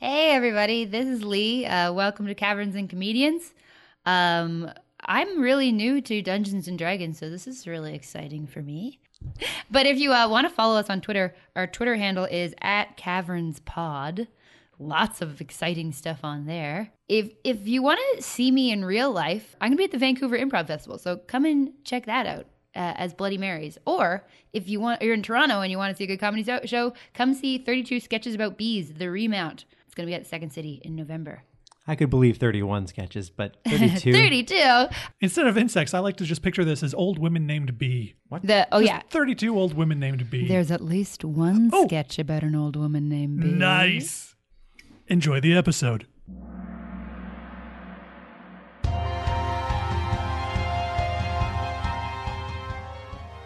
Hey, everybody. This is Lee. Uh, welcome to Caverns and Comedians. Um, I'm really new to Dungeons and Dragons, so this is really exciting for me. But if you uh, want to follow us on Twitter, our Twitter handle is at Caverns Pod. Lots of exciting stuff on there. If if you want to see me in real life, I'm gonna be at the Vancouver Improv Festival, so come and check that out uh, as Bloody Marys. Or if you want, you're in Toronto and you want to see a good comedy show, come see 32 Sketches About Bees, The Remount. It's gonna be at Second City in November. I could believe 31 sketches, but 32. 32. Instead of insects, I like to just picture this as old women named bee. The oh Just yeah. 32 old women named bee. There's at least one Oh. sketch about an old woman named Bee. Nice. Enjoy the episode.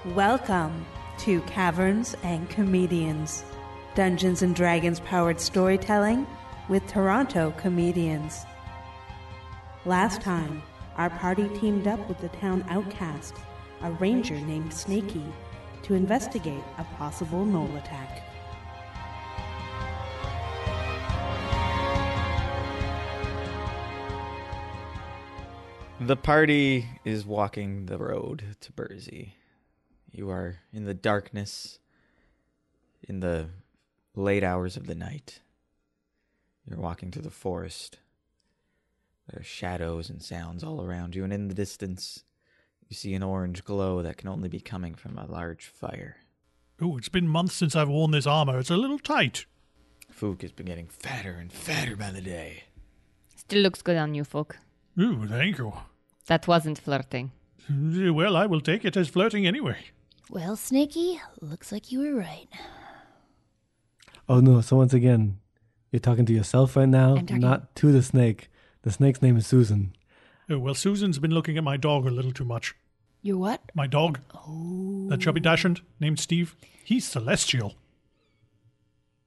Welcome to Caverns and Comedians, Dungeons and Dragons powered storytelling with Toronto comedians. Last time, our party teamed up with the town outcast, a ranger named Snaky, to investigate a possible gnoll attack. The party is walking the road to Bursey. You are in the darkness, in the late hours of the night. You're walking through the forest. There are shadows and sounds all around you, and in the distance, you see an orange glow that can only be coming from a large fire. Oh, it's been months since I've worn this armor. It's a little tight. Fook has been getting fatter and fatter by the day. Still looks good on you, folk. Ooh, thank you. That wasn't flirting. Well, I will take it as flirting anyway. Well, Snaky, looks like you were right. Oh no, so once again, you're talking to yourself right now, talking- not to the snake. The snake's name is Susan. Oh, well, Susan's been looking at my dog a little too much. You're what? My dog, Oh. that chubby dachshund named Steve, he's celestial.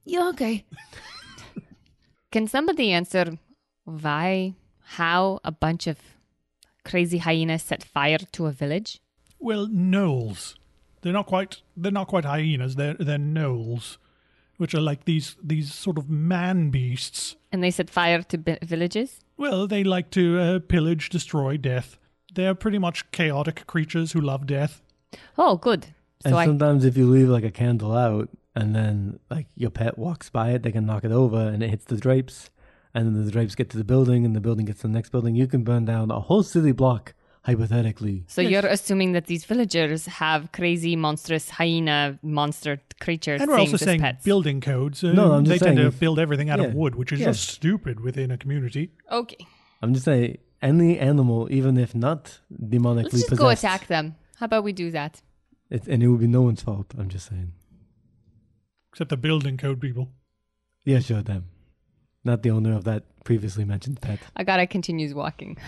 Yeah, okay. Can somebody answer why, how a bunch of crazy hyenas set fire to a village? Well, gnolls. They're not quite. They're not quite hyenas. They're they're gnolls, which are like these these sort of man beasts. And they set fire to bi- villages? Well, they like to uh, pillage, destroy, death. They're pretty much chaotic creatures who love death. Oh, good. And So I, sometimes if you leave like a candle out and then like your pet walks by it, they can knock it over and it hits the drapes. And then the drapes get to the building and the building gets to the next building. You can burn down a whole city block, hypothetically. so you're assuming that these villagers have crazy, monstrous hyena monster creatures And we're also saying pets. building codes. Uh, No, I'm they just tend to if- build everything out yeah, of wood, which is yeah. just stupid within a community. Okay. I'm just saying, any animal, even if not demonically Let's just possessed, go attack them. How about we do that? It, and it would be no one's fault. I'm just saying. Except the building code people. Yeah, sure, them. Not the owner of that previously mentioned pet. I gotta continue walking.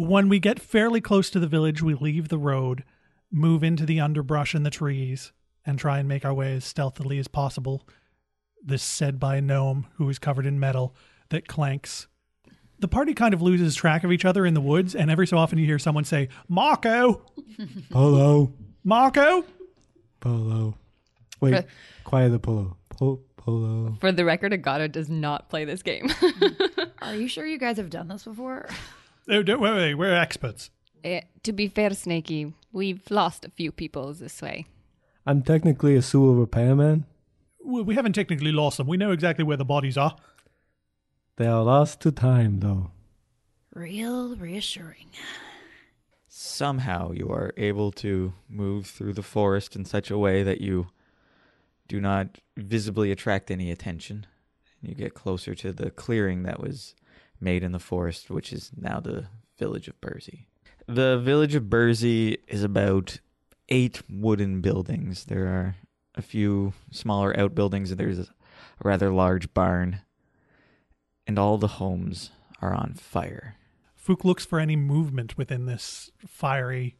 When we get fairly close to the village, we leave the road, move into the underbrush and the trees, and try and make our way as stealthily as possible. This said by a gnome who is covered in metal that clanks. The party kind of loses track of each other in the woods, and every so often you hear someone say, Marco! Polo. Marco! Polo. Wait, quiet the polo. Po- polo. For the record, Agata does not play this game. Are you sure you guys have done this before? Oh, don't worry, we're experts. Eh, to be fair, Snaky, we've lost a few people this way. I'm technically a sewer repairman. We we haven't technically lost them. We know exactly where the bodies are. They are lost to time, though. Real reassuring. somehow you are able to move through the forest in such a way that you do not visibly attract any attention. You get closer to the clearing that was made in the forest, which is now the village of Bursey. The village of Bursey is about eight wooden buildings. There are a few smaller outbuildings, and there's a rather large barn. And all the homes are on fire. Fook looks for any movement within this fiery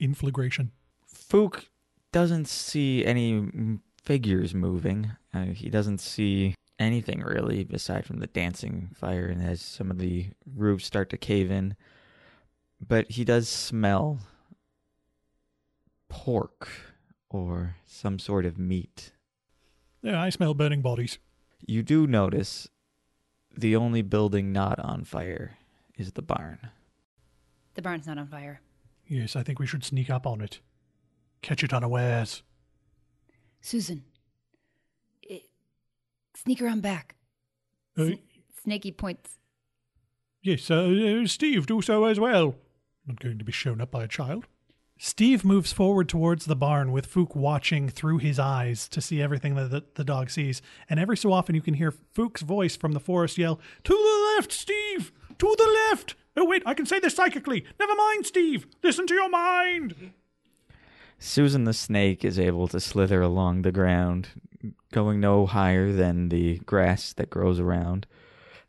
inflagration. Fook doesn't see any figures moving. Uh, he doesn't see anything really aside from the dancing fire and as some of the roofs start to cave in. But he does smell pork or some sort of meat. Yeah, I smell burning bodies. You do notice the only building not on fire is the barn. The barn's not on fire. Yes, I think we should sneak up on it. Catch it unawares. Susan, it, sneak around back. Uh, Snaky points. yes, uh, uh, Steve, do so as well. Not going to be shown up by a child. Steve moves forward towards the barn with Fook watching through his eyes to see everything that the, the dog sees. And every so often you can hear Fook's voice from the forest yell, To the left, Steve! To the left! Oh, wait, I can say this psychically. Never mind, Steve. Listen to your mind. Susan the snake is able to slither along the ground, going no higher than the grass that grows around,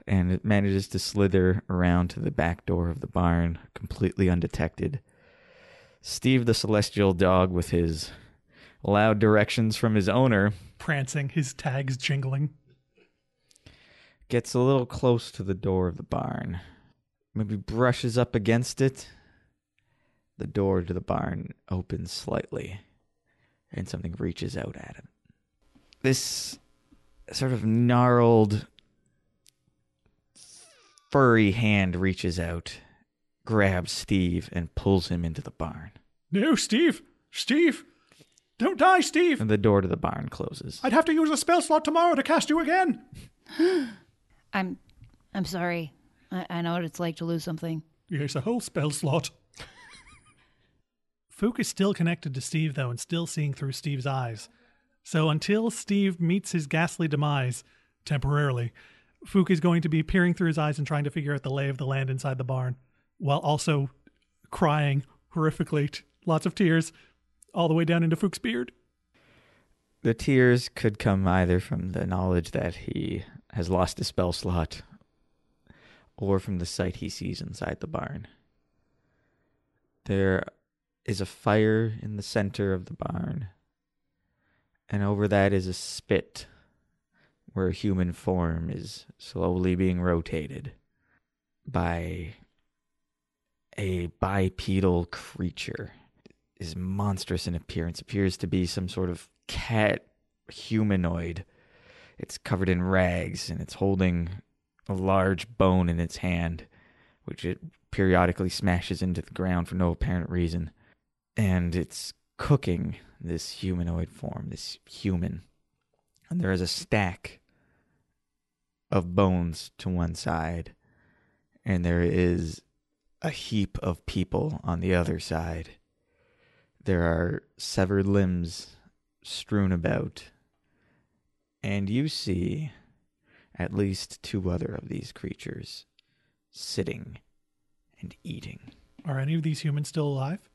and it manages to slither around to the back door of the barn completely undetected. Steve the celestial dog, with his loud directions from his owner, Prancing, his tags jingling. gets a little close to the door of the barn. Maybe brushes up against it. The door to the barn opens slightly, and something reaches out at him. This sort of gnarled, furry hand reaches out, grabs Steve, and pulls him into the barn. No, Steve. Steve. Don't die, Steve. And the door to the barn closes. I'd have to use a spell slot tomorrow to cast you again. I'm, I'm sorry. I, I know what it's like to lose something. Yes, a whole spell slot. Fook is still connected to Steve, though, and still seeing through Steve's eyes. So until Steve meets his ghastly demise, temporarily, Fook is going to be peering through his eyes and trying to figure out the lay of the land inside the barn, while also crying horrifically, lots of tears, all the way down into Fook's beard. The tears could come either from the knowledge that he has lost a spell slot or from the sight he sees inside the barn. There is a fire in the center of the barn, and over that is a spit where a human form is slowly being rotated by a bipedal creature is monstrous in appearance, appears to be some sort of cat humanoid. It's covered in rags and it's holding a large bone in its hand, which it periodically smashes into the ground for no apparent reason. And it's cooking this humanoid form, this human. And there is a stack of bones to one side, and there is a heap of people on the other side. There are severed limbs strewn about, and you see at least two other of these creatures sitting and eating. Are any of these humans still alive?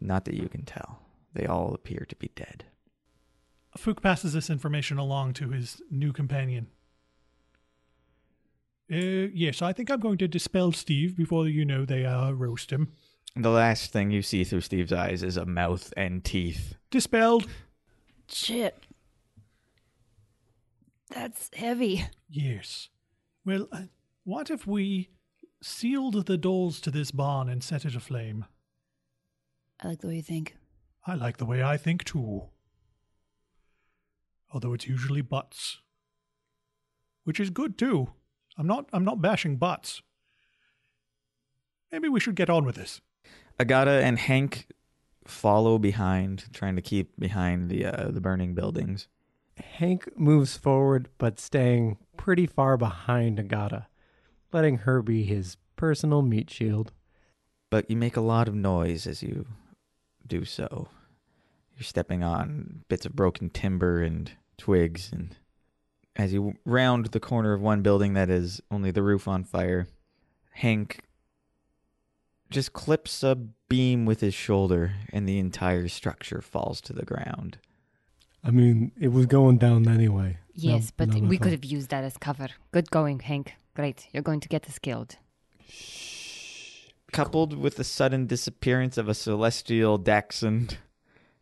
Not that you can tell. They all appear to be dead. Fook passes this information along to his new companion. Uh, yes, I think I'm going to dispel Steve before you know they uh, roast him. The last thing you see through Steve's eyes is a mouth and teeth. Dispelled. Shit. That's heavy. Yes. Well, uh, what if we sealed the doors to this barn and set it aflame? I like the way you think. I like the way I think too. Although it's usually butts. Which is good too. I'm not I'm not bashing butts. Maybe we should get on with this. Agata and Hank follow behind, trying to keep behind the uh, the burning buildings. Hank moves forward, but staying pretty far behind Agata, letting her be his personal meat shield. But you make a lot of noise as you do so. You're stepping on bits of broken timber and twigs, and as you round the corner of one building that is only the roof on fire, Hank just clips a beam with his shoulder, and the entire structure falls to the ground. I mean, it was going down anyway. Yes, No- but no, we no. could have used that as cover. Good going, Hank. Great. You're going to get us killed. Coupled with the sudden disappearance of a celestial dachshund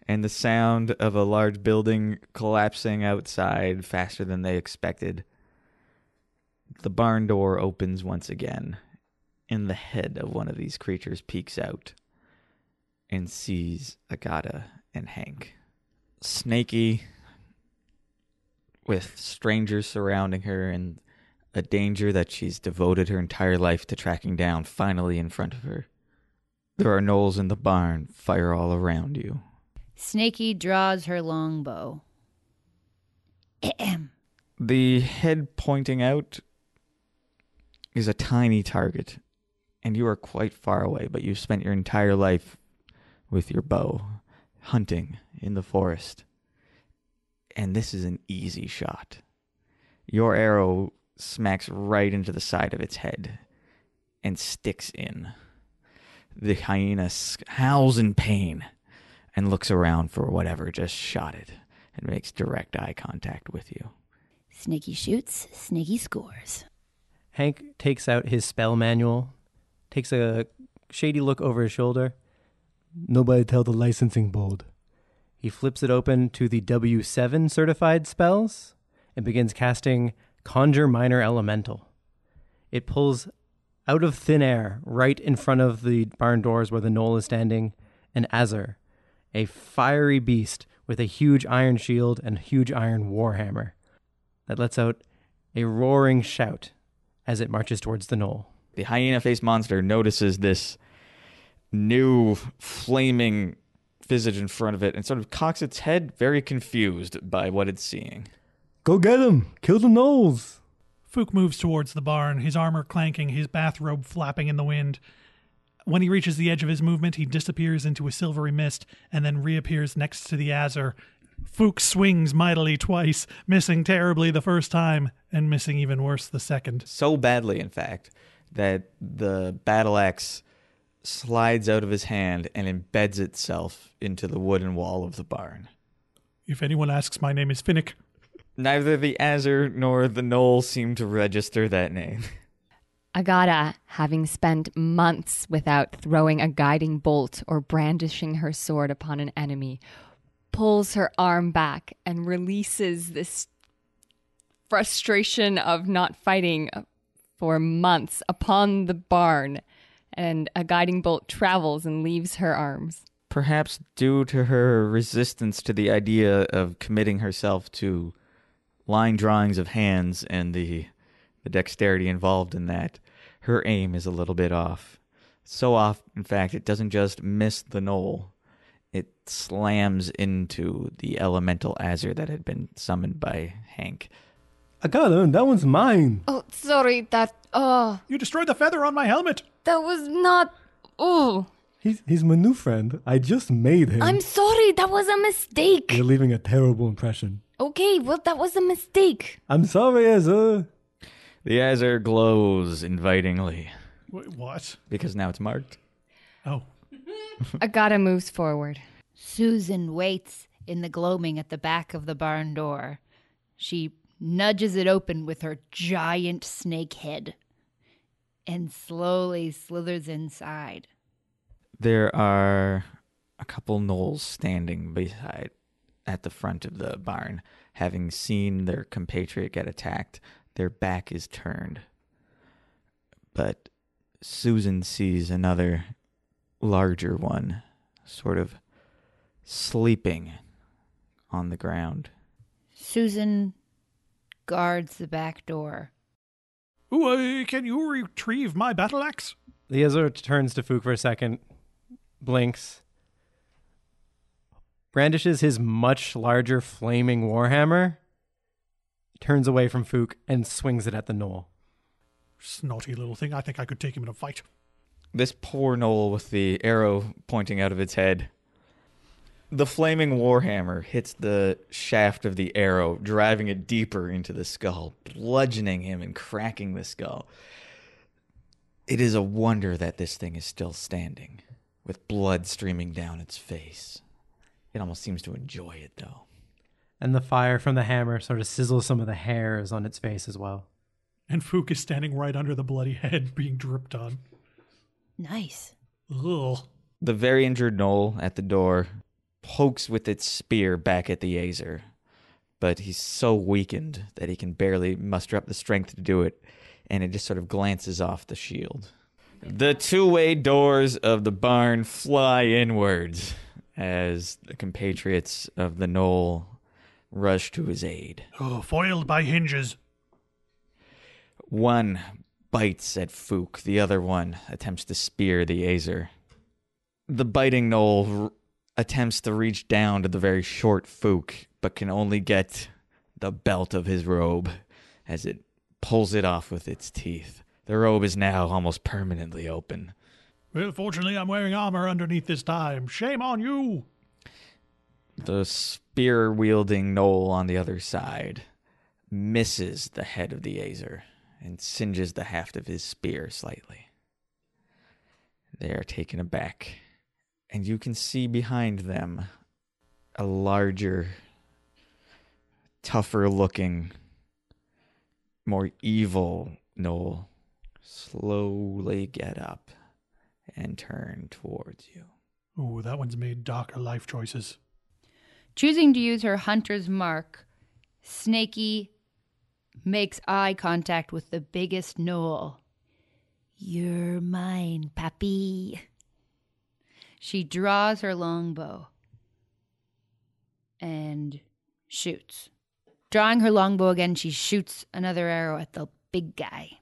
and the sound of a large building collapsing outside faster than they expected, the barn door opens once again, and the head of one of these creatures peeks out and sees Agata and Hank. Snaky, with strangers surrounding her and a danger that she's devoted her entire life to tracking down, finally in front of her. There are gnolls in the barn, fire all around you. Snaky draws her longbow. The head pointing out is a tiny target, and you are quite far away, but you've spent your entire life with your bow, hunting in the forest. And this is an easy shot. Your arrow smacks right into the side of its head and sticks in. The hyena s- howls in pain and looks around for whatever just shot it and makes direct eye contact with you. Sniggy shoots, Sniggy scores. Hank takes out his spell manual, takes a shady look over his shoulder. Nobody tell the licensing board. He flips it open to the W7 certified spells and begins casting Conjure Minor Elemental. It pulls out of thin air, right in front of the barn doors where the gnoll is standing, an Azer, a fiery beast with a huge iron shield and huge iron warhammer that lets out a roaring shout as it marches towards the gnoll. The hyena faced monster notices this new flaming visage in front of it and sort of cocks its head, very confused by what it's seeing. Go get him! Kill the gnolls! Fook moves towards the barn, his armor clanking, his bathrobe flapping in the wind. When he reaches the edge of his movement, he disappears into a silvery mist and then reappears next to the Azer. Fook swings mightily twice, missing terribly the first time and missing even worse the second. So badly, in fact, that the battle axe slides out of his hand and embeds itself into the wooden wall of the barn. If anyone asks, my name is Finnick. Neither the Azer nor the Gnoll seem to register that name. Agata, having spent months without throwing a guiding bolt or brandishing her sword upon an enemy, pulls her arm back and releases this frustration of not fighting for months upon the barn. And a guiding bolt travels and leaves her arms. Perhaps due to her resistance to the idea of committing herself to line drawings of hands and the the dexterity involved in that, her aim is a little bit off. So off, in fact, it doesn't just miss the gnoll; it slams into the elemental azer that had been summoned by Hank. I got him! That one's mine! Oh, sorry, that. Oh, You destroyed the feather on my helmet! that was not. Oh, He's, he's my new friend. I just made him. I'm sorry, that was a mistake. You're leaving a terrible impression. Okay, well, that was a mistake. I'm sorry, Ezra. The azer glows invitingly Wait, what? because now it's marked. Oh. Agata moves forward. Susan waits in the gloaming at the back of the barn door. She nudges it open with her giant snake head and slowly slithers inside. There are a couple gnolls standing beside at the front of the barn, having seen their compatriot get attacked. Their back is turned. But Susan sees another larger one, sort of sleeping on the ground. Susan guards the back door. Ooh, uh, can you retrieve my battle axe? The Azer turns to Fook for a second, blinks, brandishes his much larger flaming warhammer, turns away from Fook, and swings it at the gnoll. Snotty little thing. I think I could take him in a fight. This poor gnoll with the arrow pointing out of its head. The flaming warhammer hits the shaft of the arrow, driving it deeper into the skull, bludgeoning him and cracking the skull. It is a wonder that this thing is still standing, with blood streaming down its face. It almost seems to enjoy it, though. And the fire from the hammer sort of sizzles some of the hairs on its face as well. And Fook is standing right under the bloody head being dripped on. Nice. Ugh. The very injured gnoll at the door pokes with its spear back at the Azer, but he's so weakened that he can barely muster up the strength to do it, and it just sort of glances off the shield. The two way doors of the barn fly inwards as the compatriots of the gnoll rush to his aid. Oh, foiled by hinges. One bites at Fook, the other one attempts to spear the Azer. The biting Gnoll r- attempts to reach down to the very short Fook, but can only get the belt of his robe as it pulls it off with its teeth. The robe is now almost permanently open. Well, fortunately, I'm wearing armor underneath this time. Shame on you. The spear wielding Gnoll on the other side misses the head of the Azer and singes the haft of his spear slightly. They are taken aback, and you can see behind them a larger, tougher looking, more evil Gnoll slowly get up and turn towards you. Ooh, that one's made darker life choices. Choosing to use her hunter's mark, Snaky makes eye contact with the biggest gnoll. You're mine, Pappy. She draws her longbow and shoots. Drawing her longbow again, she shoots another arrow at the big guy.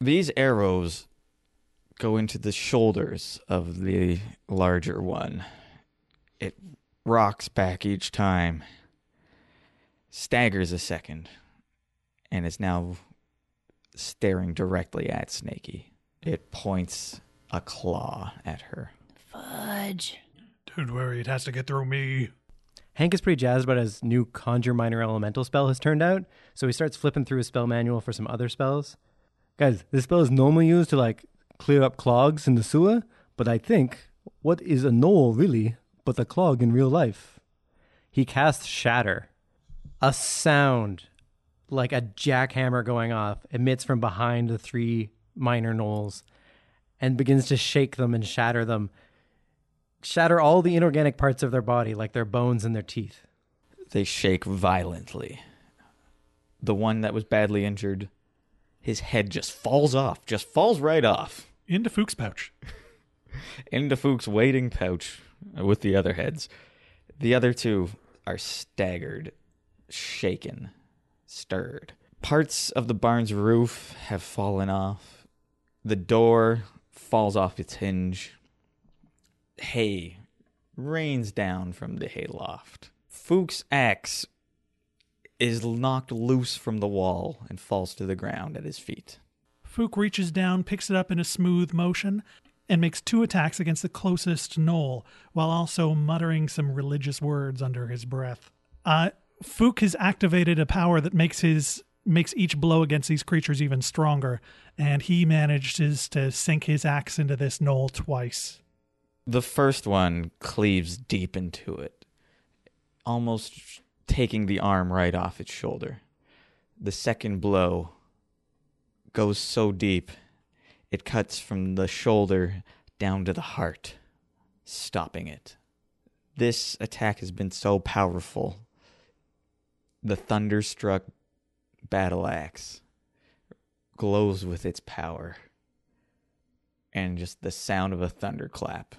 These arrows go into the shoulders of the larger one. It rocks back each time, staggers a second, and is now staring directly at Snaky. It points a claw at her. Fudge. Don't worry, it has to get through me. Hank is pretty jazzed about his new Conjure Minor Elemental spell has turned out, so he starts flipping through his spell manual for some other spells. Guys, this spell is normally used to like clear up clogs in the sewer, but I think what is a gnoll really but a clog in real life? He casts Shatter. A sound like a jackhammer going off emits from behind the three minor gnolls and begins to shake them and shatter them. Shatter all the inorganic parts of their body, like their bones and their teeth. They shake violently. The one that was badly injured, his head just falls off, just falls right off Into Fook's pouch. into Fook's waiting pouch uh, with the other heads. The other two are staggered, shaken, stirred. Parts of the barn's roof have fallen off. The door falls off its hinge. Hay rains down from the hayloft. Fook's axe is knocked loose from the wall and falls to the ground at his feet. Fook reaches down, picks it up in a smooth motion, and makes two attacks against the closest gnoll, while also muttering some religious words under his breath. Uh, Fook has activated a power that makes his makes each blow against these creatures even stronger, and he manages to sink his axe into this gnoll twice. The first one cleaves deep into it, almost taking the arm right off its shoulder. The second blow goes so deep, it cuts from the shoulder down to the heart, stopping it. This attack has been so powerful. The thunderstruck battle axe glows with its power, and just the sound of a thunderclap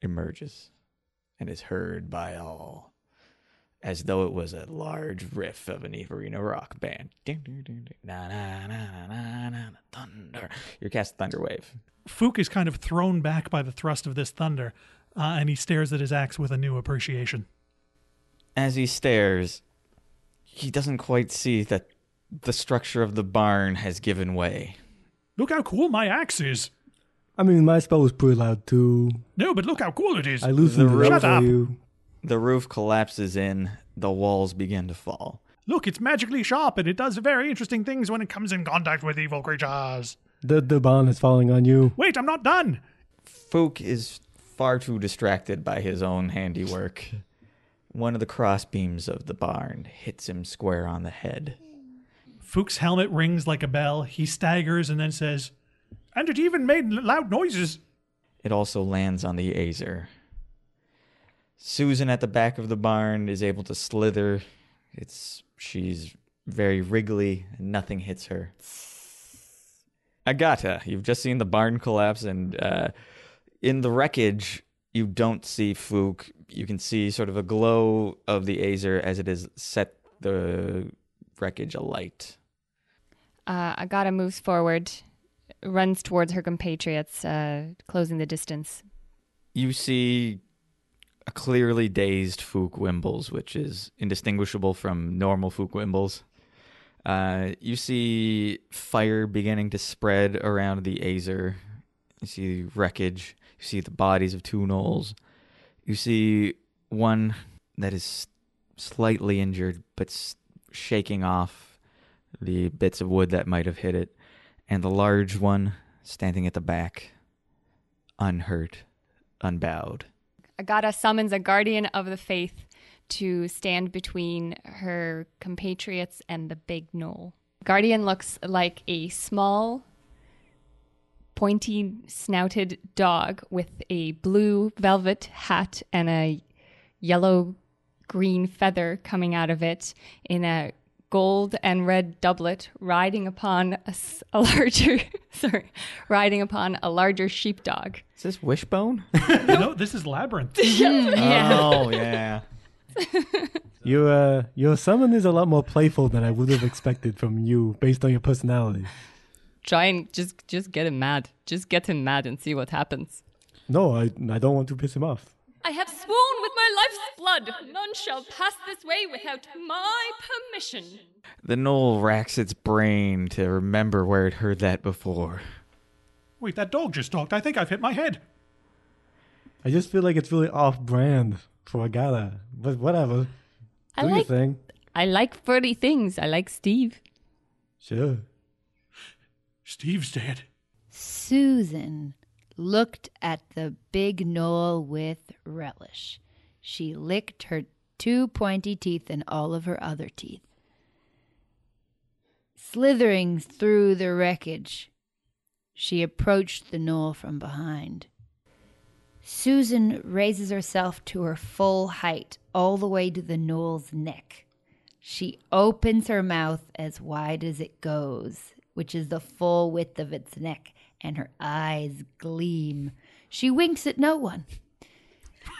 emerges and is heard by all as though it was a large riff of an arena rock band. Ding, ding, ding, ding. Na, na, na, na, na, na, thunder. You're cast Thunderwave. Fook is kind of thrown back by the thrust of this thunder, uh, and he stares at his axe with a new appreciation. As he stares, he doesn't quite see that the structure of the barn has given way. Look how cool my axe is! I mean, my spell was pretty loud too. No, but look how cool it is! I loosened The it up for you. The roof collapses in, the walls begin to fall. Look, it's magically sharp and it does very interesting things when it comes in contact with evil creatures. The the barn is falling on you. Wait, I'm not done! Fook is far too distracted by his own handiwork. One of the crossbeams of the barn hits him square on the head. Fook's helmet rings like a bell. He staggers and then says, And it even made loud noises. It also lands on the Azer. Susan at the back of the barn is able to slither. It's she's very wriggly and nothing hits her. Agata, you've just seen the barn collapse and uh, in the wreckage you don't see Fook. You can see sort of a glow of the Azer as it has set the wreckage alight. Uh, Agata moves forward, runs towards her compatriots, uh, closing the distance. You see a clearly dazed Fook Wimbles, which is indistinguishable from normal Fook Wimbles. Uh, you see fire beginning to spread around the Azer. You see wreckage. You see the bodies of two gnolls. You see one that is slightly injured, but shaking off the bits of wood that might have hit it, and the large one standing at the back, unhurt, unbowed. Agata summons a guardian of the faith to stand between her compatriots and the big gnoll. Guardian looks like a small, pointy snouted dog with a blue velvet hat and a yellow green feather coming out of it in a gold and red doublet riding upon a, s- a larger sorry riding upon a larger sheepdog Is this Wishbone? no, this is Labyrinth. Oh yeah. Your uh, your summon is a lot more playful than I would have expected from you, based on your personality. try and just just get him mad. Just get him mad and see what happens. No, I I don't want to piss him off. I have sworn with my life's blood, none shall pass this way without my permission. The gnoll racks its brain to remember where it heard that before. Wait, that dog just talked. I think I've hit my head. I just feel like it's really off-brand for Agata, but whatever. I Do your like thing. I like furry things. I like Steve. Sure. Steve's dead. Susan looked at the big gnoll with relish. She licked her two pointy teeth and all of her other teeth. Slithering through the wreckage, she approached the gnoll from behind. Susan raises herself to her full height, all the way to the gnoll's neck. She opens her mouth as wide as it goes, which is the full width of its neck, and her eyes gleam. She winks at no one.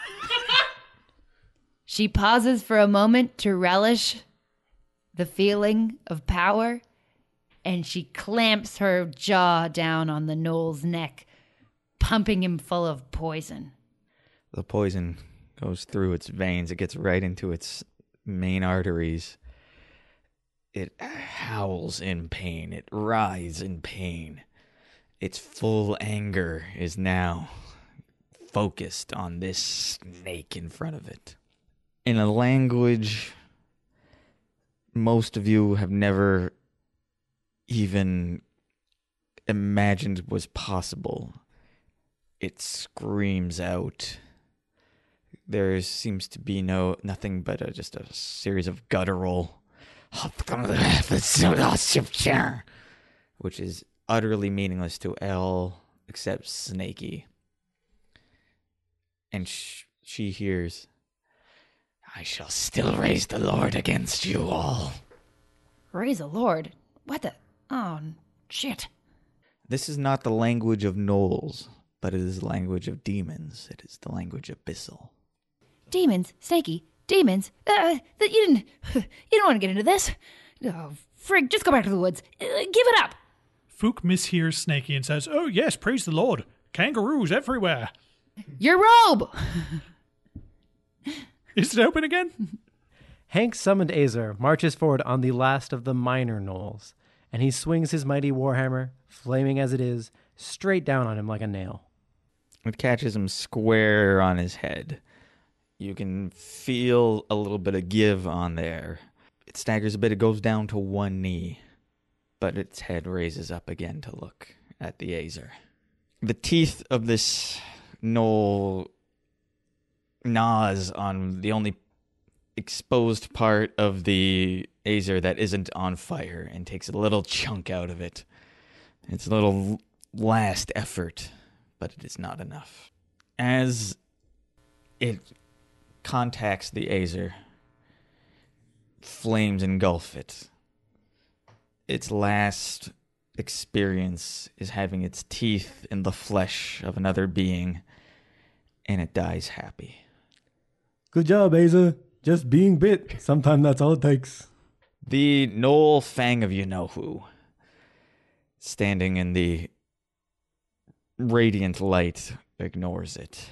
she pauses for a moment to relish the feeling of power, and she clamps her jaw down on the gnoll's neck, pumping him full of poison. The poison goes through its veins. It gets right into its main arteries. It howls in pain. It writhes in pain. Its full anger is now focused on this snake in front of it. In a language most of you have never even imagined was possible, it screams out there seems to be no nothing but a, just a series of guttural which is utterly meaningless to L except Snaky. And sh- she hears, I shall still raise the Lord against you all. Raise the Lord. What the? Oh, shit. This is not the language of gnolls, but it is the language of demons. It is the language of Bissell. Demons, Snaky, demons. Uh, that you didn't. You don't want to get into this. Oh, frig, just go back to the woods. Uh, give it up. Fook mishears Snaky and says, Oh, yes, praise the Lord. Kangaroos everywhere. Your robe. Is it open again? Hank summoned Azer, marches forward on the last of the minor gnolls, and he swings his mighty warhammer, flaming as it is, straight down on him like a nail. It catches him square on his head. You can feel a little bit of give on there. It staggers a bit, it goes down to one knee, but its head raises up again to look at the Azer. The teeth of this gnoll gnaws on the only exposed part of the Azer that isn't on fire and takes a little chunk out of it. It's a little last effort but it is not enough. As it contacts the Azer, flames engulf it. Its last experience is having its teeth in the flesh of another being, and it dies happy. Good job, Azer. Just being bit. Sometimes that's all it takes. The Gnoll Fang of you know who standing in the radiant light, ignores it.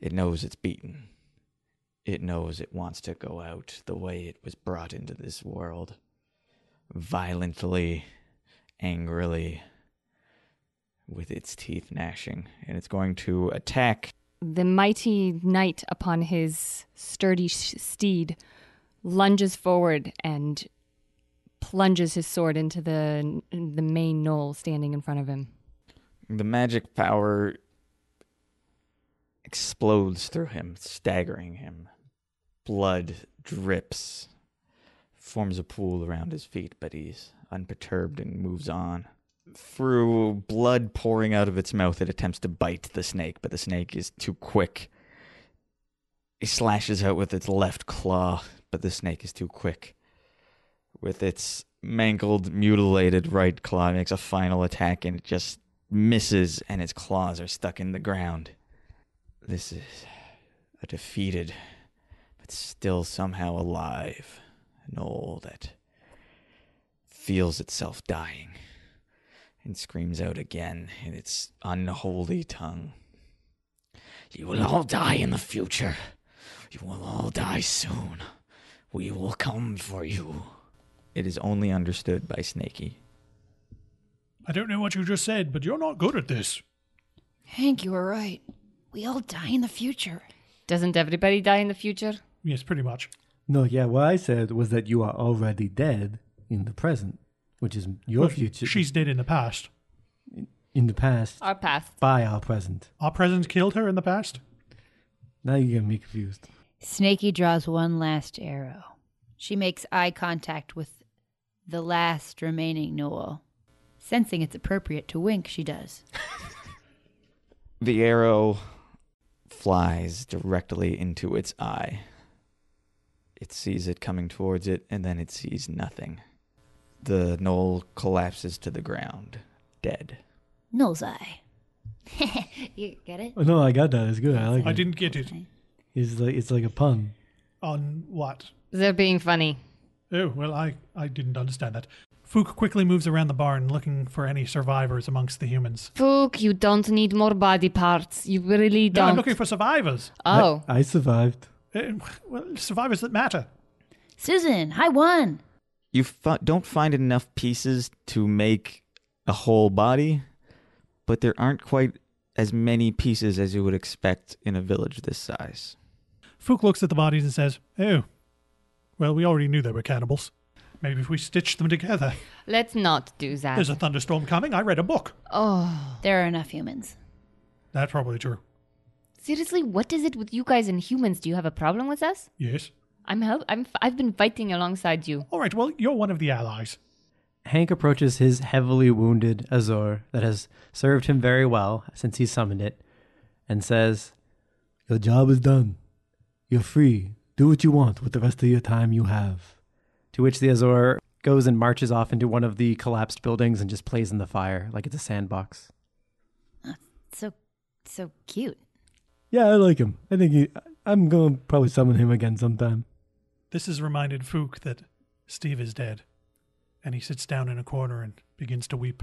It knows it's beaten. It knows it wants to go out the way it was brought into this world violently, angrily, with its teeth gnashing. And it's going to attack. The mighty knight upon his sturdy sh- steed lunges forward and plunges his sword into the the main gnoll standing in front of him. The magic power explodes through him, staggering him. Blood drips, forms a pool around his feet, but he's unperturbed and moves on. Through blood pouring out of its mouth, it attempts to bite the snake, but the snake is too quick. It slashes out with its left claw, but the snake is too quick. With its mangled, mutilated right claw, it makes a final attack and it just misses, and its claws are stuck in the ground. This is a defeated, but still somehow alive gnoll that feels itself dying and screams out again in its unholy tongue. You will all die in the future. You will all die soon. We will come for you. It is only understood by Snaky. I don't know what you just said, but you're not good at this. Hank, you were right. We all die in the future. Doesn't everybody die in the future? Yes, pretty much. No, yeah, what I said was that you are already dead in the present, which is your Well, future. She's dead in the past. in the past Our past. by our present. Our present killed her in the past. Now you're getting me confused. Snaky draws one last arrow. She makes eye contact with the last remaining Noel. Sensing it's appropriate to wink, she does. The arrow flies directly into its eye. It sees it coming towards it, and then it sees nothing. The gnoll collapses to the ground, dead. Noel's eye. you get it? Oh, no, I got that. It's good. I like it. I it. didn't get it. It's like it's like a pun. On what? They're being funny. Oh, well, I, I didn't understand that. Fook quickly moves around the barn looking for any survivors amongst the humans. Fook, you don't need more body parts. You really don't. I'm looking for survivors. oh, I, I survived. Uh, well, survivors that matter. Susan, I won. You fi- don't find enough pieces to make a whole body, but there aren't quite as many pieces as you would expect in a village this size. Fook looks at the bodies and says, Oh, well, we already knew they were cannibals. Maybe if we stitched them together. let's not do that. There's a thunderstorm coming. I read a book. oh, There are enough humans. That's probably true. Seriously, what is it with you guys and humans? Do you have a problem with us? Yes. I'm help. I'm. f- I've been fighting alongside you. All right, well, you're one of the allies. Hank approaches his heavily wounded Azer that has served him very well since he summoned it and says, Your job is done. You're free. Do what you want with the rest of your time you have. To which the Azer goes and marches off into one of the collapsed buildings and just plays in the fire like it's a sandbox. So, so cute. Yeah, I like him. I think he, I'm going to probably summon him again sometime. This has reminded Fook that Steve is dead. And he sits down in a corner and begins to weep.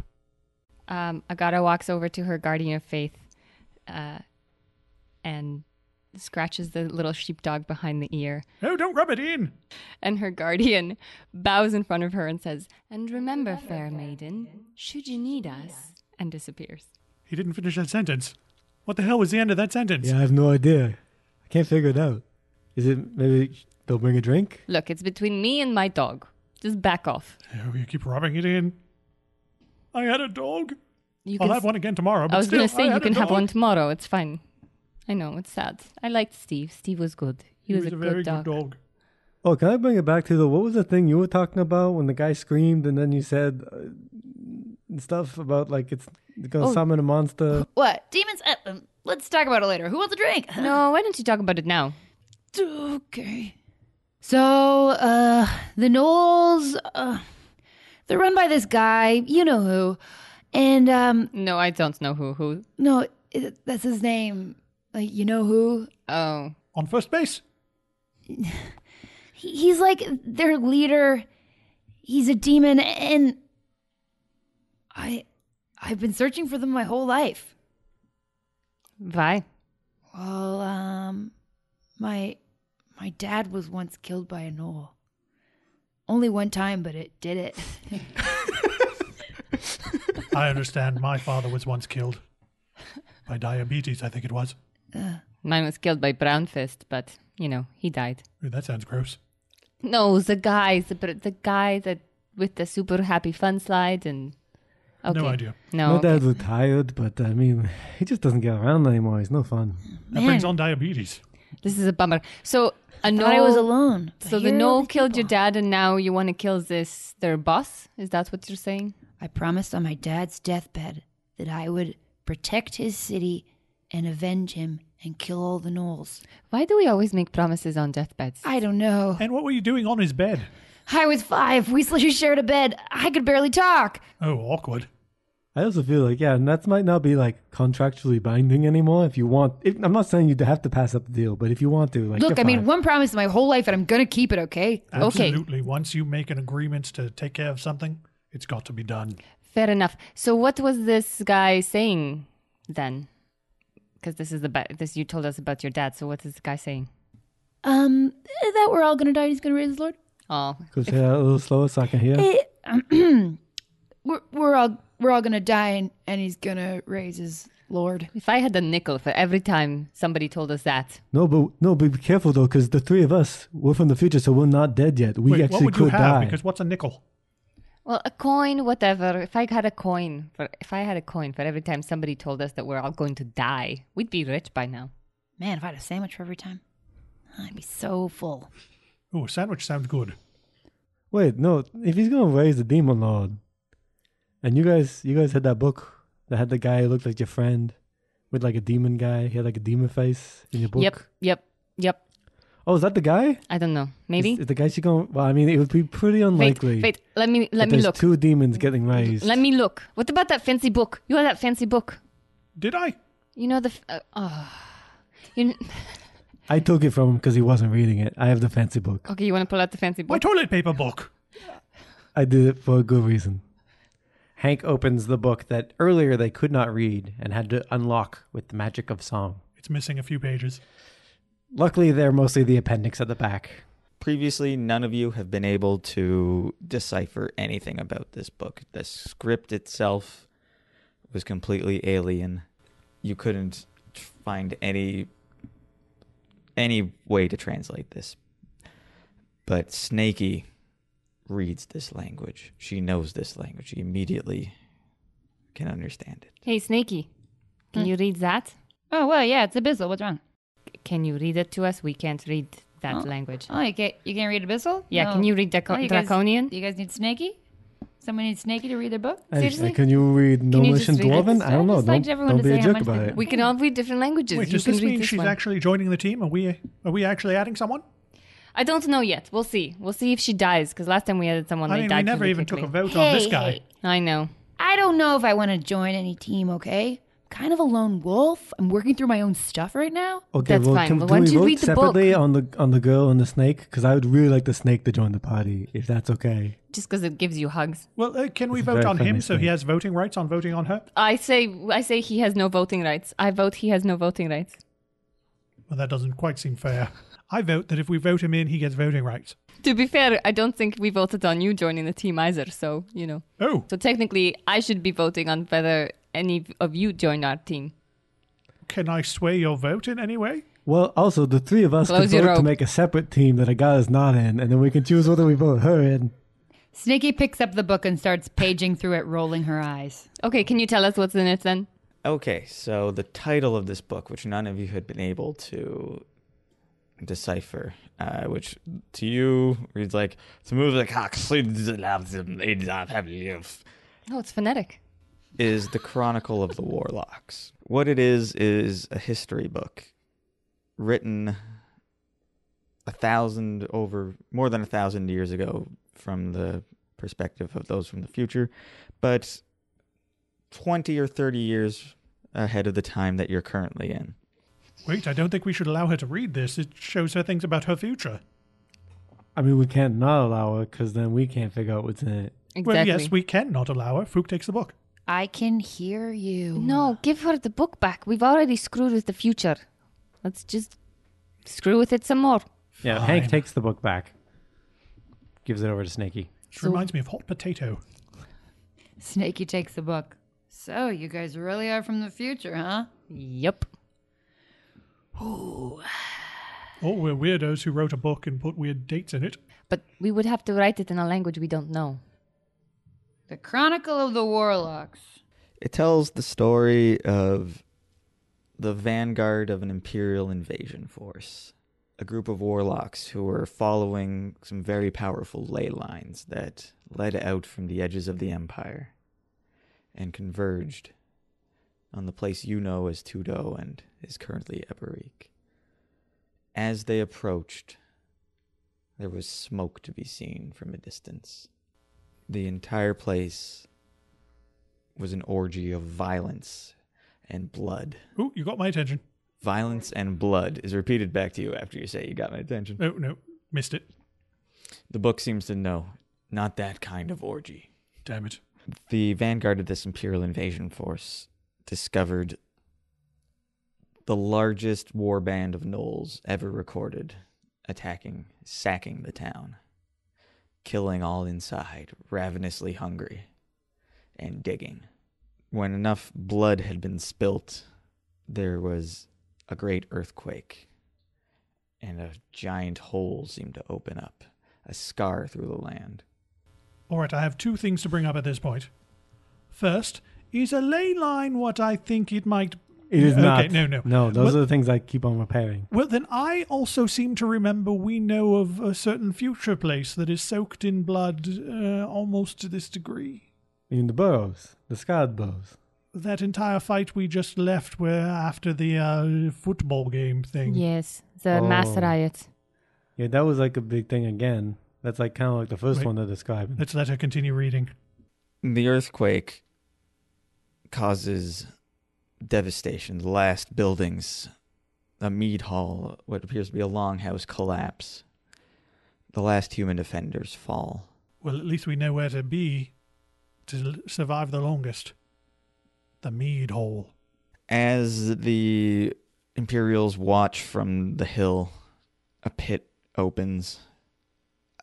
Um, Agata walks over to her guardian of faith, uh, and scratches the little sheepdog behind the ear. Oh, don't rub it in. And her guardian bows in front of her and says, "And remember, fair maiden, should you need us," and disappears. He didn't finish that sentence. What the hell was the end of that sentence? Yeah, I have no idea. I can't figure it out. Is it maybe they'll bring a drink? Look, it's between me and my dog. Just back off. Oh, you keep rubbing it in. I had a dog. You I'll can have one again tomorrow. But I was gonna say you can have one tomorrow. It's fine. I know it's sad. I liked Steve. Steve was good. He, was, a, very good dog. good dog. Oh, can I bring it back to the what was the thing you were talking about when the guy screamed and then you said uh, stuff about like it's gonna Oh. summon a monster? What? Demons? Uh, um, let's talk about it later. Who wants a drink? No, why don't you talk about it now? Okay. So, uh, the Gnolls, uh, they're run by this guy, you know who. And, um, No, I don't know who. Who? no, it, that's his name. Like, you know who? Oh, On first base. He, he's like their leader. He's a demon, and I I've been searching for them my whole life. Why? Well, um my my dad was once killed by a gnoll. Only one time, but it did it. I understand. My father was once killed by diabetes. I think it was. Mine was killed by Brown Fist, but you know he died. Ooh, that sounds gross. No, the guy, the the guy that with the super happy fun slide and. Okay. No idea. No. My okay. dad's retired, but uh, I mean, he just doesn't get around anymore. He's no fun. That brings on diabetes. This is a bummer. So a I no. thought I was alone. So the here no all these killed your dad, and now you want to kill this their boss? Is that what you're saying? I promised on my dad's deathbed that I would protect his city and avenge him and kill all the gnolls. Why do we always make promises on deathbeds? I don't know. And what were you doing on his bed? I was five. We we shared a bed. I could barely talk. Oh, awkward. I also feel like, yeah, and that might not be like contractually binding anymore. If you want, if, I'm not saying you'd have to pass up the deal, but if you want to, like, Look, you're I mean, one promise my whole life, and I'm gonna keep it. Okay. Okay. Absolutely. Once you make an agreement to take care of something, it's got to be done. Fair enough. So what was this guy saying then? Because this is the ba- this you told us about your dad. So what is this guy saying? Um, that we're all gonna die. and He's gonna raise his Lord. Oh, because say that a little slower so I can hear. We're we're all we're all gonna die, and, and he's gonna raise his Lord. if I had a nickel for every time somebody told us that, No, but no, but be careful though, because the three of us, we're from the future, so we're not dead yet. We Wait, actually what would could you have? die. Because what's a nickel? well, a coin, whatever. If I had a coin for if I had a coin for every time somebody told us that we're all going to die, we'd be rich by now. Man, if I had a sandwich for every time, I'd be so full. Oh, sandwich sounds good. Wait, no, if he's gonna raise the demon lord, and you guys, you guys had that book that had the guy who looked like your friend with like a demon guy. He had like a demon face in your book. Yep, yep, yep. Oh, is that the guy? I don't know. Maybe. Is, is the guy she going? Well, I mean, it would be pretty unlikely. Wait, wait. Let me let me there's look. Two demons getting raised. Let me look. What about that fancy book? You have that fancy book. Did I? You know the. f- Uh, oh. You, I took it from him because he wasn't reading it. I have the fancy book. okay, you want to pull out the fancy book? My toilet paper book. I did it for a good reason. Hank opens the book that earlier they could not read and had to unlock with the magic of song. It's missing a few pages. Luckily, they're mostly the appendix at the back. Previously, none of you have been able to decipher anything about this book. The script itself was completely alien. You couldn't find any any way to translate this. But Snaky reads this language. She knows this language. She immediately can understand it. Hey, Snaky, can you hmm? read that? Oh well, yeah, it's Abyssal. What's wrong? Can you read it to us? We can't read that Oh. language. Oh, you can't you can't read Abyssal? Yeah, No. can you read Draco- Oh, you guys- Draconian? You guys need Snaky? Someone needs Snaky to read their book? I- Seriously? can you read you Gnomish just and read it? Dwarven? I don't know. I'd just like Don't, everyone don't to be a say how jerk much about they- it. We can all read different languages. Wait, you does can this read mean this she's one. actually joining the team? Are we are we actually adding someone? I don't know yet. We'll see. We'll see if she dies. Because last time we added someone, I they mean, died we never really even quickly. took a vote on this Hey, guy. hey. I know. I don't know if I want to join any team, okay? Kind of a lone wolf. I'm working through my own stuff right now. Okay, That's well, fine. can, Well, can why we don't you vote read the book? separately on the on the girl and the snake? Because I would really like the snake to join the party, if that's okay. Just because it gives you hugs. Well, uh, can we It's a vote on him friendly so he has voting rights on voting on her? I say, I say he has no voting rights. I vote he has no voting rights. Well, that doesn't quite seem fair. I vote that if we vote him in, he gets voting rights. To be fair, I don't think we voted on you joining the team either. So you know. Oh, So technically, I should be voting on whether any of you join our team. can I sway your vote in any way? Well, also the three of us Close could your vote to make a separate team that a guy is not in, and then we can choose whether we vote her in. Snaky picks up the book and starts paging through it, rolling her eyes. Okay, can you tell us what's in it then? Okay, so the title of this book, which none of you had been able to decipher, uh, which to you reads like to move the cocks No, it's phonetic. Is the Chronicle of the Warlocks. What it is is a history book written a thousand over more than a thousand years ago from the perspective of those from the future, but twenty or thirty years ahead of the time that you're currently in. Wait, I don't think we should allow her to read this. It shows her things about her future. I mean, we can't not allow her because then we can't figure out what's in it. Exactly. Well, yes, we can not allow her. Fook takes the book. I can hear you. No, give her the book back. We've already screwed with the future. Let's just screw with it some more. Yeah, Fine. Hank takes the book back, gives it over to Snaky. Which reminds me of hot potato. Snaky takes the book. So, you guys really are from the future, huh? Yep. Oh, we're weirdos who wrote a book and put weird dates in it. But we would have to write it in a language we don't know. The Chronicle of the Warlocks. It tells the story of the vanguard of an imperial invasion force, a group of warlocks who were following some very powerful ley lines that led out from the edges of the empire and converged on the place you know as Tudo and is currently Eberik. As they approached, there was smoke to be seen from a distance. The entire place was an orgy of violence and blood. Oh, you got my attention. Violence and blood is repeated back to you after you say you got my attention. Oh, no, missed it. The book seems to know not that kind of orgy. Damn it. The vanguard of this imperial invasion force discovered the largest war band of gnolls ever recorded attacking, sacking the town, killing all inside, ravenously hungry, and digging. When enough blood had been spilt, there was a great earthquake, and a giant hole seemed to open up, a scar through the land. All right, I have two things to bring up at this point. First, is a ley line what I think it might It is Okay, not. no, no. No, those Well- are the things I keep on repairing. Well, then I also seem to remember we know of a certain future place that is soaked in blood uh, almost to this degree. In the burrows, the scarred burrows. That entire fight we just left where after the uh, football game thing. Yes, the mass Oh. riot. Yeah, that was like a big thing again. That's like kind of like the first Wait. one to describe. Let's let her continue reading. The earthquake causes devastation. The last buildings, a mead hall, what appears to be a longhouse collapse. The last human defenders fall. Well, at least we know where to be to survive the longest. The mead hole. As the Imperials watch from the hill, a pit opens.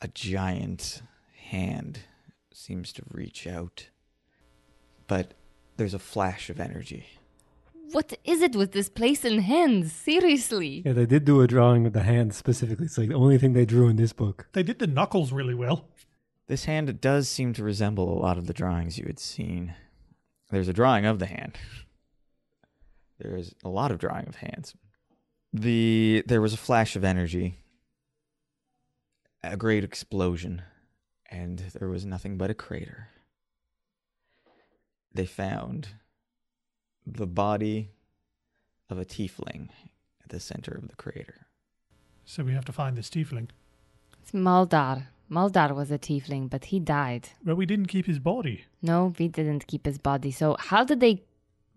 A giant hand seems to reach out. But there's a flash of energy. What is it with this place and hands? Seriously. Yeah, they did do a drawing of the hands specifically. It's like the only thing they drew in this book. They did the knuckles really well. This hand does seem to resemble a lot of the drawings you had seen. There's a drawing of the hand. There is a lot of drawing of hands. The there was a flash of energy, a great explosion, and there was nothing but a crater. They found the body of a tiefling at the center of the crater. So we have to find this tiefling. It's Maldar. Maldar was a tiefling, but he died. Well, we didn't keep his body. No, we didn't keep his body. So how did they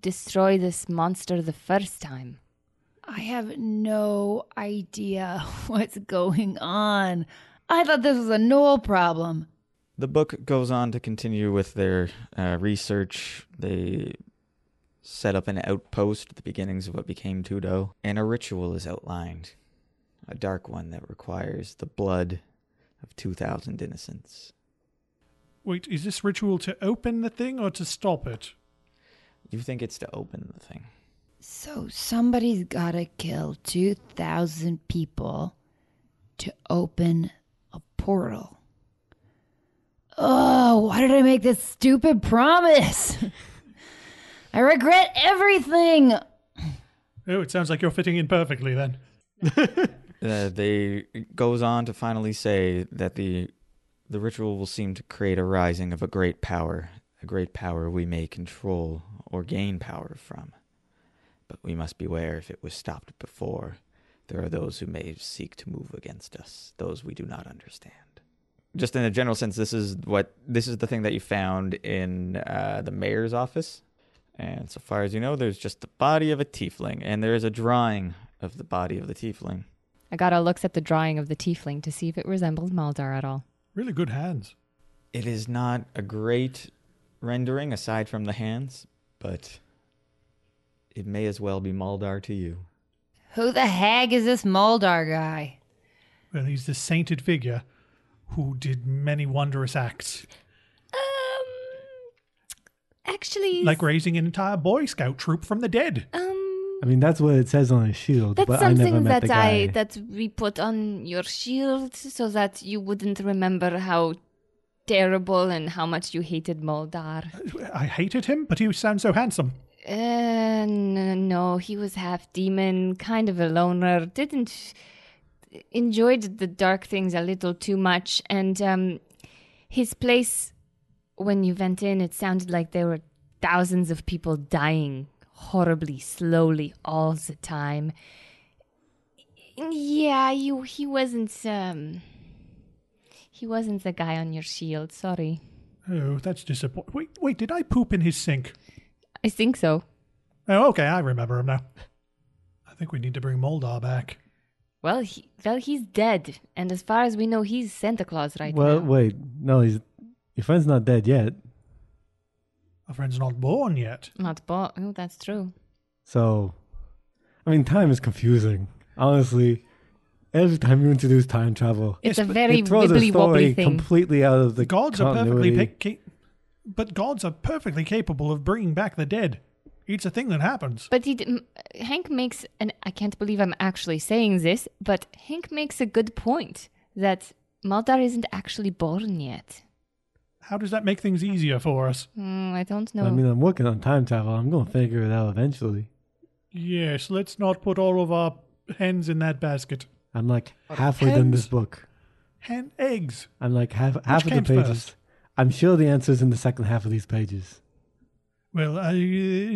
destroy this monster the first time? I have no idea what's going on. I thought this was a Gnoll problem. The book goes on to continue with their uh, research. They set up an outpost at the beginnings of what became Tudo, and a ritual is outlined. A dark one that requires the blood of 2,000 innocents. Wait, is this ritual to open the thing or to stop it? You think it's to open the thing. So somebody's gotta kill 2,000 people to open a portal. Oh, why did I make this stupid promise? I regret everything. Oh, it sounds like you're fitting in perfectly then. Uh, they goes on to finally say that the the ritual will seem to create a rising of a great power, a great power we may control or gain power from. But we must beware if it was stopped before. There are those who may seek to move against us, those we do not understand. Just in a general sense, this is what this is the thing that you found in uh, the mayor's office. And so far as you know, there's just the body of a tiefling, and there is a drawing of the body of the tiefling. Agata looks at the drawing of the tiefling to see if it resembles Maldar at all. Really good hands. it is not a great rendering aside from the hands, but it may as well be Maldar to you. Who the hag is this Moldar guy? Well, he's the sainted figure who did many wondrous acts, actually, like raising an entire Boy Scout troop from the dead. um, I mean, that's what it says on his shield, that's but I never something met that the I that we put on your shield so that you wouldn't remember how terrible and how much you hated Moldar. I hated him, but he sounds so handsome. Uh, no, he was half demon, kind of a loner. Didn't enjoyed the dark things a little too much, and um, his place when you went in, it sounded like there were thousands of people dying horribly, slowly, all the time. Yeah, you. He wasn't. Um, he wasn't the guy on your shield. Sorry. Oh, that's disappointing. Wait, wait, did I poop in his sink? I think so. Oh, okay, I remember him now. I think we need to bring Moldar back. Well, he, well, he's dead, and as far as we know, he's Santa Claus right well, now. Well, wait, no, he's your friend's not dead yet. Our friend's not born yet. Not bo- Oh, that's true. So, I mean, time is confusing. Honestly, every time you introduce time travel, It's Yes, a very it throws wibbly wobbly story thing. completely out of the gods are perfectly continuity. pa- ca- but gods are perfectly capable of bringing back the dead. It's a thing that happens. But he, d- m- Hank makes, and I can't believe I'm actually saying this, but Hank makes a good point that Maldar isn't actually born yet. How does that make things easier for us? Hmm, I don't know. I mean, I'm working on time travel. I'm going to figure it out eventually. Yes, let's not put all of our hens in that basket. I'm like halfway done this book. Hen eggs. I'm like half half of the pages. first? I'm sure the answer's in the second half of these pages. Well, uh,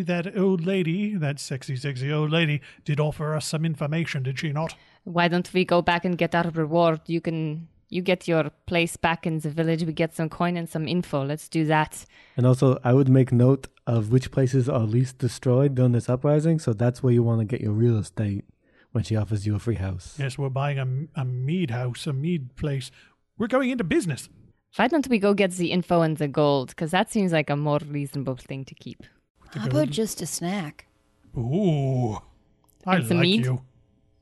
that old lady, that sexy, sexy old lady, did offer us some information, did she not? Why don't we go back and get our reward? You can, you get your place back in the village. We get some coin and some info. Let's do that. And also, I would make note of which places are least destroyed during this uprising, so that's where you want to get your real estate when she offers you a free house. Yes, we're buying a, a mead house, a mead place. We're going into business. Why don't we go get the info and the gold? Because that seems like a more reasonable thing to keep. How about just a snack? Ooh, I And like mead? you.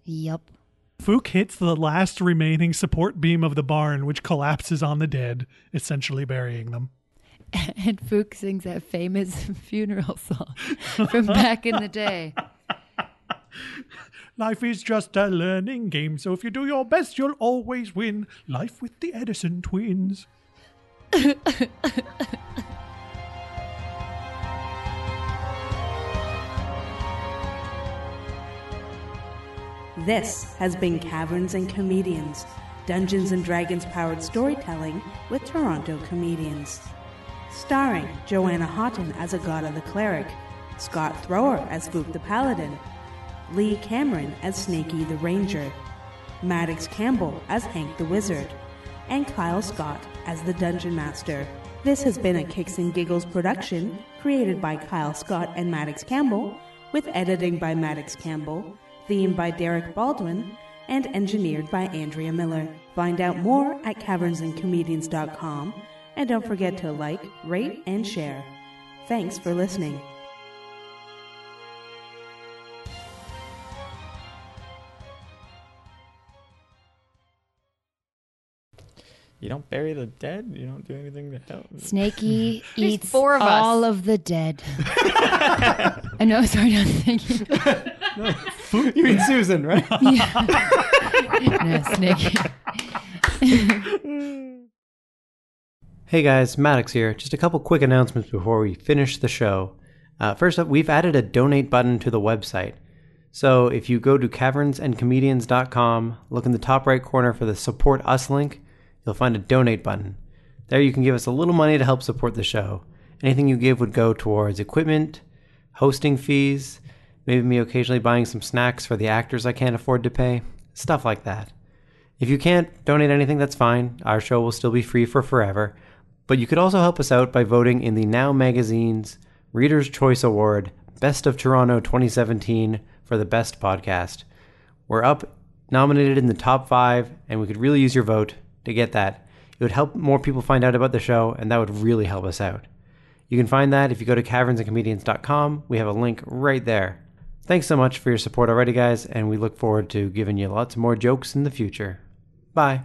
Yup. Fook hits the last remaining support beam of the barn, which collapses on the dead, essentially burying them. And Fook sings that famous funeral song from back in the day. Life is just a learning game, so if you do your best, you'll always win. Life with the Edison twins. This has been Caverns and Comedians, Dungeons and Dragons powered storytelling with Toronto comedians. Starring Joanna Houghton as Agata the Cleric, Scott Thrower as Fook the Paladin, Lee Cameron as Snaky the Ranger, Maddox Campbell as Hank the Wizard, and Kyle Scott as the Dungeon Master. This has been a Kicks and Giggles production created by Kyle Scott and Maddox Campbell, with editing by Maddox Campbell, theme by Derek Baldwin, and engineered by Andrea Miller. Find out more at cavernsandcomedians.com, and don't forget to like, rate, and share. Thanks for listening. You don't bury the dead. You don't do anything to help. Snaky eats four of us. all of the dead. I know, sorry, not thinking. you mean Susan, right? No, Snaky. Hey guys, Maddox here. Just a couple quick announcements before we finish the show. Uh, first up, we've added a donate button to the website. So if you go to cavernsandcomedians.com, look in the top right corner for the Support Us link, you'll find a donate button. There you can give us a little money to help support the show. Anything you give would go towards equipment, hosting fees, maybe me occasionally buying some snacks for the actors I can't afford to pay, stuff like that. If you can't donate anything, that's fine. Our show will still be free for forever. But you could also help us out by voting in the Now Magazine's Reader's Choice Award Best of Toronto 2017 for the best podcast. We're up nominated in the top five, and we could really use your vote to get that. It would help more people find out about the show, and that would really help us out. You can find that if you go to cavernsandcomedians.com. We have a link right there. Thanks so much for your support already, guys, and we look forward to giving you lots more jokes in the future. Bye.